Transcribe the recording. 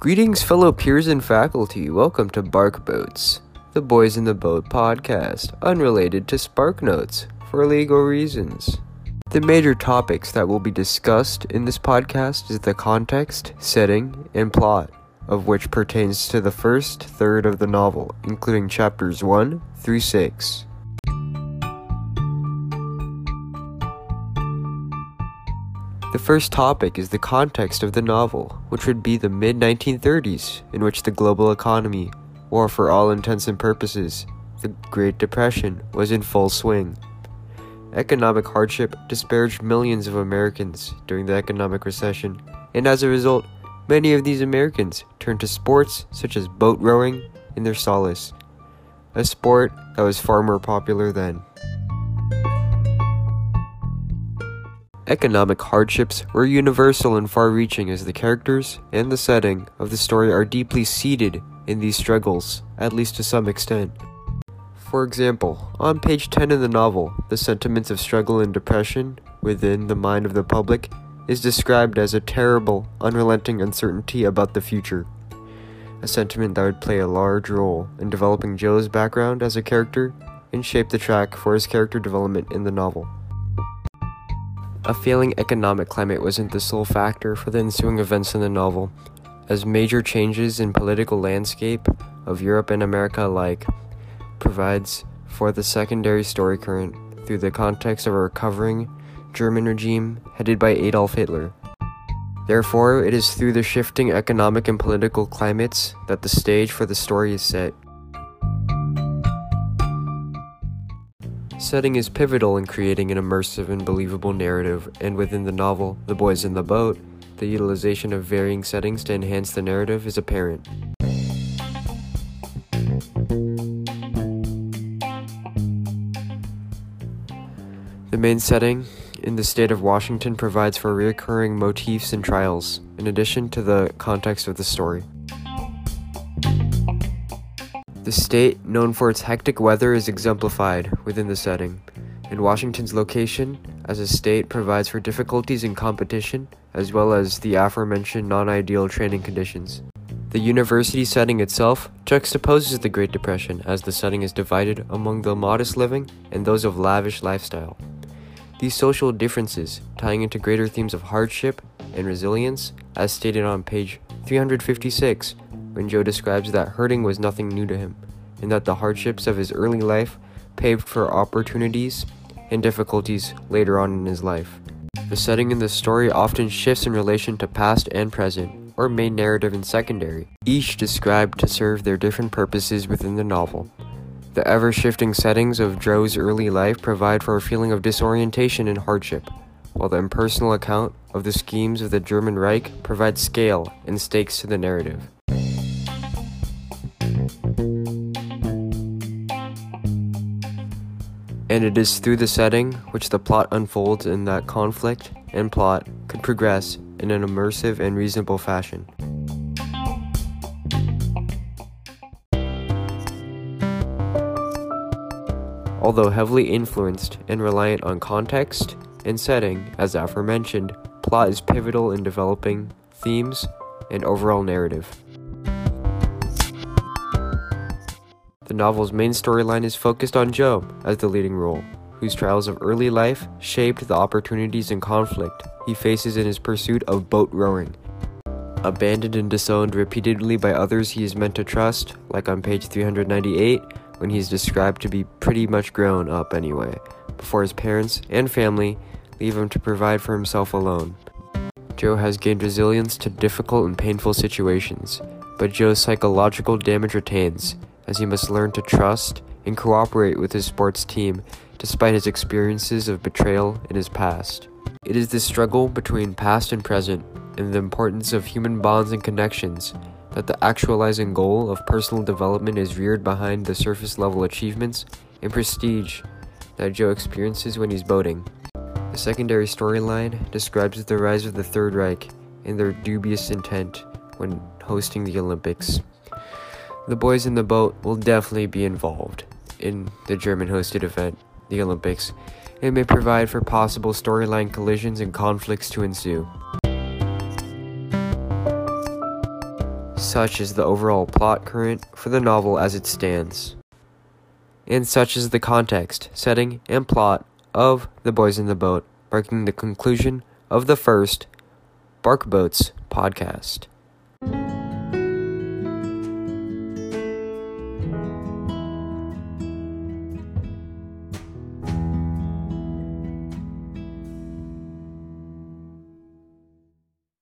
Greetings, fellow peers and faculty. Welcome to Bark Boats, the Boys in the Boat podcast, unrelated to Spark Notes for legal reasons. The major topics that will be discussed in this podcast is the context, setting, and plot of which pertains to the first third of the novel, including chapters 1 through 6. The first topic is the context of the novel, which would be the mid 1930s, in which the global economy, or for all intents and purposes, the Great Depression, was in full swing. Economic hardship disparaged millions of Americans during the economic recession, and as a result, many of these Americans turned to sports such as boat rowing in their solace, a sport that was far more popular then. Economic hardships were universal and far reaching as the characters and the setting of the story are deeply seated in these struggles, at least to some extent. For example, on page 10 of the novel, the sentiments of struggle and depression within the mind of the public is described as a terrible, unrelenting uncertainty about the future. A sentiment that would play a large role in developing Joe's background as a character and shape the track for his character development in the novel. A failing economic climate wasn't the sole factor for the ensuing events in the novel, as major changes in political landscape of Europe and America alike provides for the secondary story current through the context of a recovering German regime headed by Adolf Hitler. Therefore, it is through the shifting economic and political climates that the stage for the story is set. Setting is pivotal in creating an immersive and believable narrative, and within the novel, The Boys in the Boat, the utilization of varying settings to enhance the narrative is apparent. The main setting in the state of Washington provides for recurring motifs and trials, in addition to the context of the story. The state, known for its hectic weather, is exemplified within the setting, and Washington's location as a state provides for difficulties in competition as well as the aforementioned non ideal training conditions. The university setting itself juxtaposes the Great Depression as the setting is divided among the modest living and those of lavish lifestyle. These social differences, tying into greater themes of hardship and resilience, as stated on page 356, when Joe describes that hurting was nothing new to him, and that the hardships of his early life paved for opportunities and difficulties later on in his life. The setting in the story often shifts in relation to past and present, or main narrative and secondary, each described to serve their different purposes within the novel. The ever shifting settings of Joe's early life provide for a feeling of disorientation and hardship, while the impersonal account of the schemes of the German Reich provides scale and stakes to the narrative. And it is through the setting which the plot unfolds in that conflict and plot could progress in an immersive and reasonable fashion. Although heavily influenced and reliant on context and setting, as aforementioned, plot is pivotal in developing themes and overall narrative. The novel's main storyline is focused on Joe as the leading role, whose trials of early life shaped the opportunities and conflict he faces in his pursuit of boat rowing. Abandoned and disowned repeatedly by others he is meant to trust, like on page 398, when he is described to be pretty much grown up anyway, before his parents and family leave him to provide for himself alone. Joe has gained resilience to difficult and painful situations, but Joe's psychological damage retains, as he must learn to trust and cooperate with his sports team despite his experiences of betrayal in his past. It is this struggle between past and present and the importance of human bonds and connections that the actualizing goal of personal development is reared behind the surface level achievements and prestige that Joe experiences when he's boating. The secondary storyline describes the rise of the Third Reich and their dubious intent when hosting the Olympics. The boys in the boat will definitely be involved in the German hosted event, the Olympics, and may provide for possible storyline collisions and conflicts to ensue. Such is the overall plot current for the novel as it stands. And such is the context, setting, and plot of The Boys in the Boat, marking the conclusion of the first Bark Boats podcast.